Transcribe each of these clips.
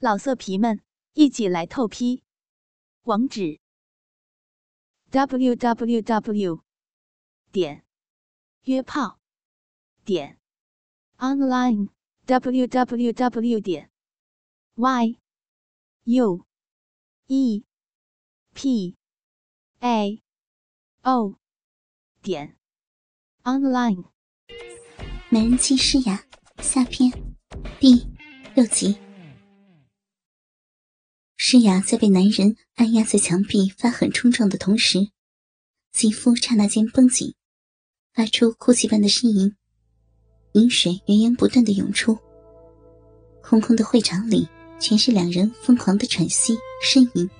老色皮们，一起来透批！网址：w w w 点约炮点 online w w w 点 y u e p a o 点 online。美人计诗雅下篇第六集。诗雅在被男人按压在墙壁发狠冲撞的同时，肌肤刹那间绷紧，发出哭泣般的呻吟，饮水源源不断的涌出。空空的会场里全是两人疯狂的喘息呻吟。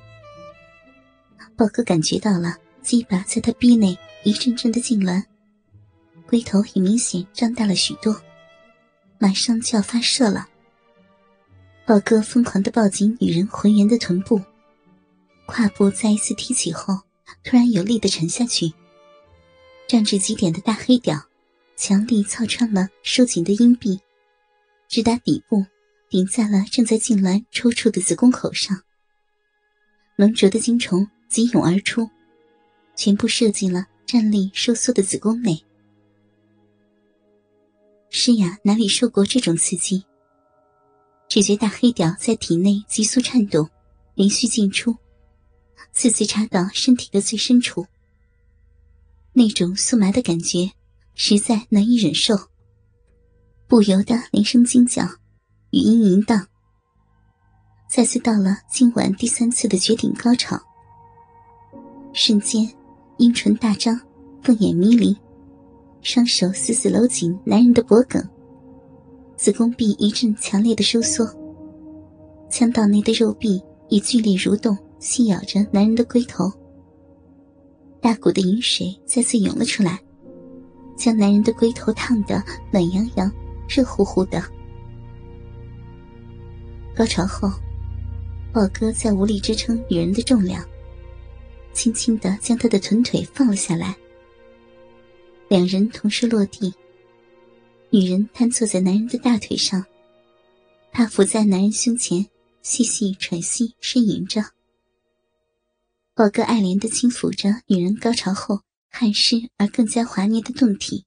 豹哥感觉到了鸡巴在他逼内一阵阵的痉挛，龟头也明显张大了许多，马上就要发射了。豹哥疯狂的抱紧女人浑圆的臀部，胯部再一次提起后，突然有力的沉下去。胀至极点的大黑屌，强力操穿了收紧的阴壁，直达底部，顶在了正在痉挛抽搐的子宫口上。浓浊的精虫急涌而出，全部射进了站立收缩的子宫内。诗雅哪里受过这种刺激？只觉大黑屌在体内急速颤动，连续进出，次次插到身体的最深处。那种酥麻的感觉实在难以忍受，不由得连声惊叫，语音淫荡。再次到了今晚第三次的绝顶高潮，瞬间阴唇大张，凤眼迷离，双手死死搂紧男人的脖颈。子宫壁一阵强烈的收缩，腔道内的肉壁以剧烈蠕动，吸咬着男人的龟头。大股的饮水再次涌了出来，将男人的龟头烫得暖洋洋、热乎乎的。高潮后，豹哥再无力支撑女人的重量，轻轻的将她的臀腿放了下来，两人同时落地。女人瘫坐在男人的大腿上，她伏在男人胸前，细细喘息呻吟着。宝哥爱怜的轻抚着女人高潮后汗湿而更加滑腻的胴体，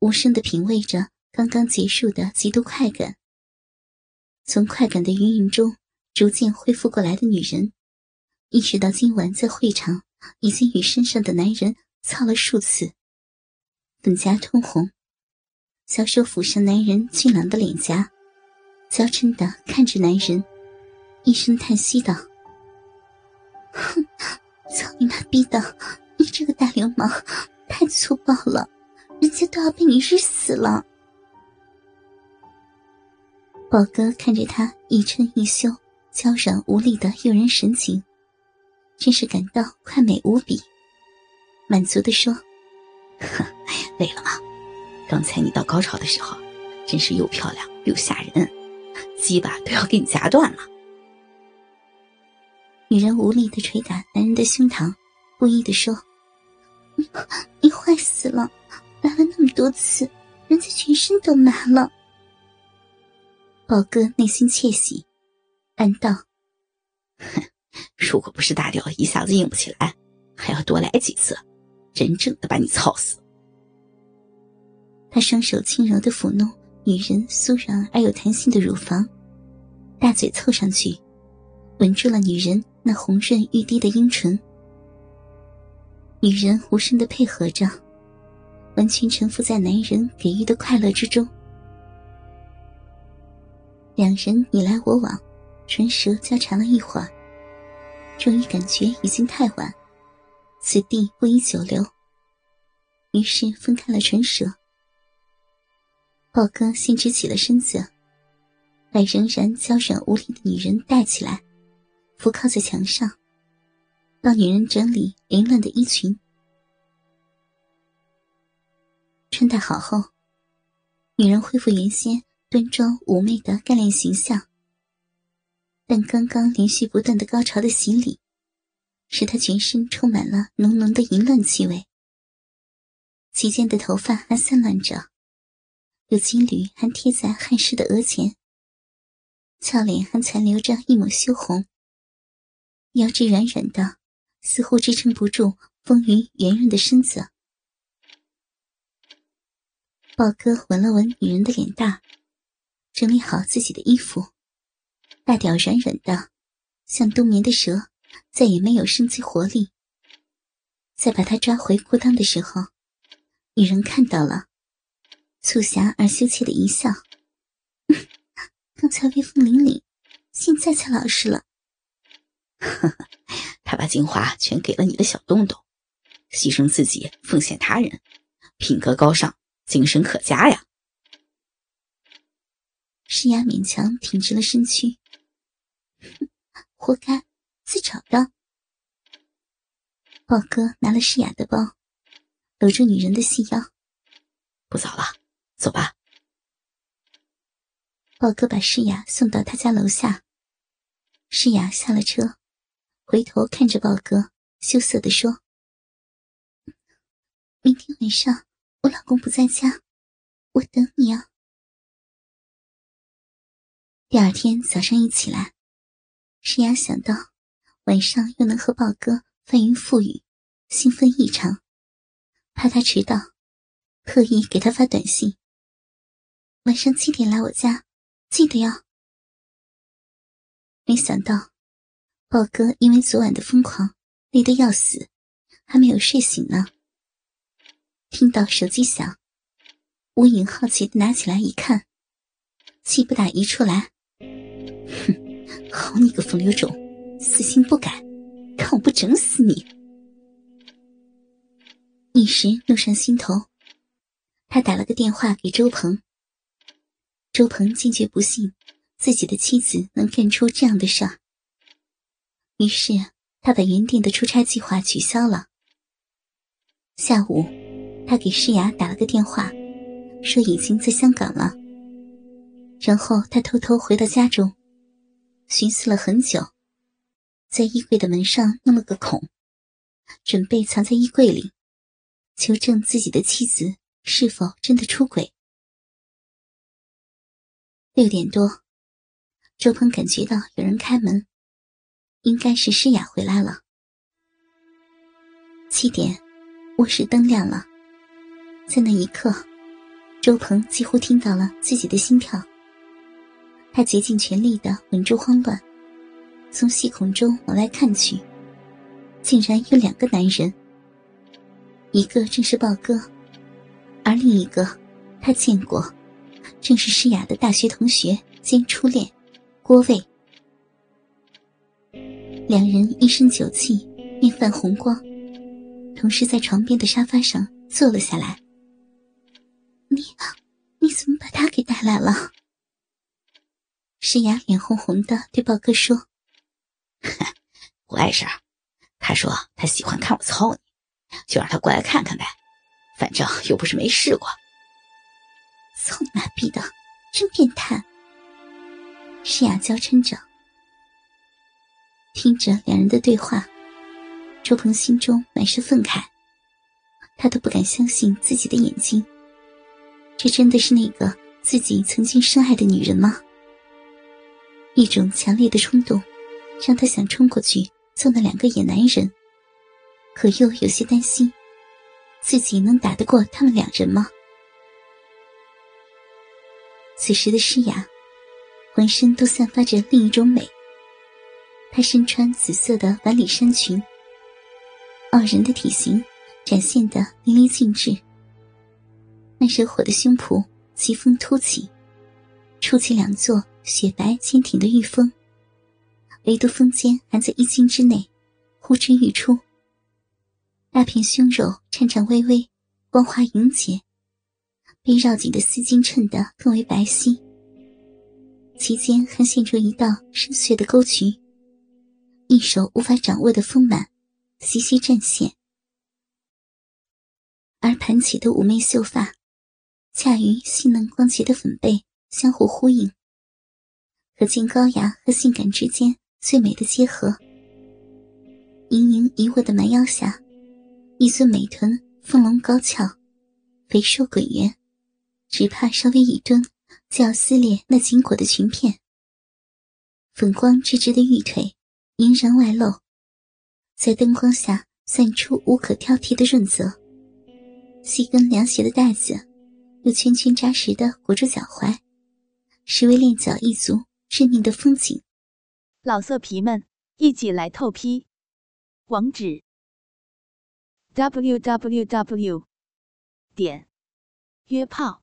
无声的品味着刚刚结束的极度快感。从快感的余韵中逐渐恢复过来的女人，意识到今晚在会场已经与身上的男人操了数次，粉颊通红。小手抚上男人俊朗的脸颊，娇嗔的看着男人，一声叹息道：“哼，操你妈逼的！你这个大流氓，太粗暴了，人家都要被你日死了。”宝哥看着他一嗔一羞、娇软无力的诱人神情，真是感到快美无比，满足的说：“哼，累了吗？”刚才你到高潮的时候，真是又漂亮又吓人，鸡巴都要给你夹断了。女人无力的捶打男人的胸膛，故意的说：“ 你坏死了，来了那么多次，人家全身都麻了。”宝哥内心窃喜，暗道：“哼，如果不是大屌一下子硬不起来，还要多来几次，真正的把你操死。”他双手轻柔的抚弄女人酥软而有弹性的乳房，大嘴凑上去，吻住了女人那红润欲滴的阴唇。女人无声的配合着，完全臣服在男人给予的快乐之中。两人你来我往，唇舌交缠了一会儿，终于感觉已经太晚，此地不宜久留，于是分开了唇舌。豹哥先直起了身子，把仍然娇软无力的女人带起来，扶靠在墙上，帮女人整理凌乱的衣裙。穿戴好后，女人恢复原先端庄妩媚的干练形象。但刚刚连续不断的高潮的洗礼，使她全身充满了浓浓的淫乱气味，其间的头发还散乱着。有金缕还贴在汗湿的额前，俏脸还残留着一抹羞红，腰肢软软的，似乎支撑不住丰腴圆润的身子。豹哥闻了闻女人的脸蛋，整理好自己的衣服，大屌软软的，像冬眠的蛇，再也没有生机活力。在把他抓回裤裆的时候，女人看到了，促狭而羞怯的一笑。刚才威风凛凛，现在才老实了。呵呵，他把精华全给了你的小洞洞，牺牲自己奉献他人，品格高尚，精神可嘉呀。诗雅勉强挺直了身躯，活该，自找的。豹哥拿了诗雅的包，搂住女人的细腰。不早了，走吧。豹哥把诗雅送到他家楼下，诗雅下了车，回头看着豹哥，羞涩的说：“明天晚上我老公不在家，我等你啊。”第二天早上一起来，诗雅想到晚上又能和豹哥翻云覆雨，兴奋异常，怕他迟到，特意给他发短信：“晚上七点来我家。”记得呀。没想到，豹哥因为昨晚的疯狂累得要死，还没有睡醒呢。听到手机响，吴影好奇的拿起来一看，气不打一处来：“哼，好你个风流种，死心不改，看我不整死你！”一时怒上心头，他打了个电话给周鹏。周鹏坚决不信自己的妻子能干出这样的事儿，于是他把原定的出差计划取消了。下午，他给诗雅打了个电话，说已经在香港了。然后他偷偷回到家中，寻思了很久，在衣柜的门上弄了个孔，准备藏在衣柜里，求证自己的妻子是否真的出轨。六点多，周鹏感觉到有人开门，应该是诗雅回来了。七点，卧室灯亮了，在那一刻，周鹏几乎听到了自己的心跳。他竭尽全力的稳住慌乱，从细孔中往外看去，竟然有两个男人，一个正是豹哥，而另一个他见过。正是诗雅的大学同学兼初恋，郭卫。两人一身酒气，面泛红光，同时在床边的沙发上坐了下来。你，你怎么把他给带来了？诗雅脸红红的对豹哥说：“ 不碍事，他说他喜欢看我操你，就让他过来看看呗，反正又不是没试过。”操你妈逼的，真变态！诗雅娇嗔着，听着两人的对话，周鹏心中满是愤慨，他都不敢相信自己的眼睛。这真的是那个自己曾经深爱的女人吗？一种强烈的冲动，让他想冲过去揍那两个野男人，可又有些担心，自己能打得过他们两人吗？此时的诗雅，浑身都散发着另一种美。她身穿紫色的晚礼衫裙，傲人的体型展现的淋漓尽致。那热火的胸脯奇峰突起，竖起两座雪白坚挺的玉峰，唯独峰尖还在衣襟之内，呼之欲出。大片胸肉颤颤巍巍，光滑莹洁。被绕紧的丝巾衬得更为白皙，其间还现出一道深邃的沟渠，一手无法掌握的丰满，细细绽现。而盘起的妩媚秀发，恰与细嫩光洁的粉背相互呼应，可见高雅和性感之间最美的结合。盈盈一握的蛮腰下，一尊美臀丰隆高翘，肥瘦滚圆。只怕稍微一蹲，就要撕裂那紧裹的裙片。粉光直直的玉腿，阴然外露，在灯光下散出无可挑剔的润泽。细跟凉鞋的带子，又圈圈扎实的裹住脚踝，是为练脚一族致命的风景。老色皮们，一起来透批！网址：w w w 点约炮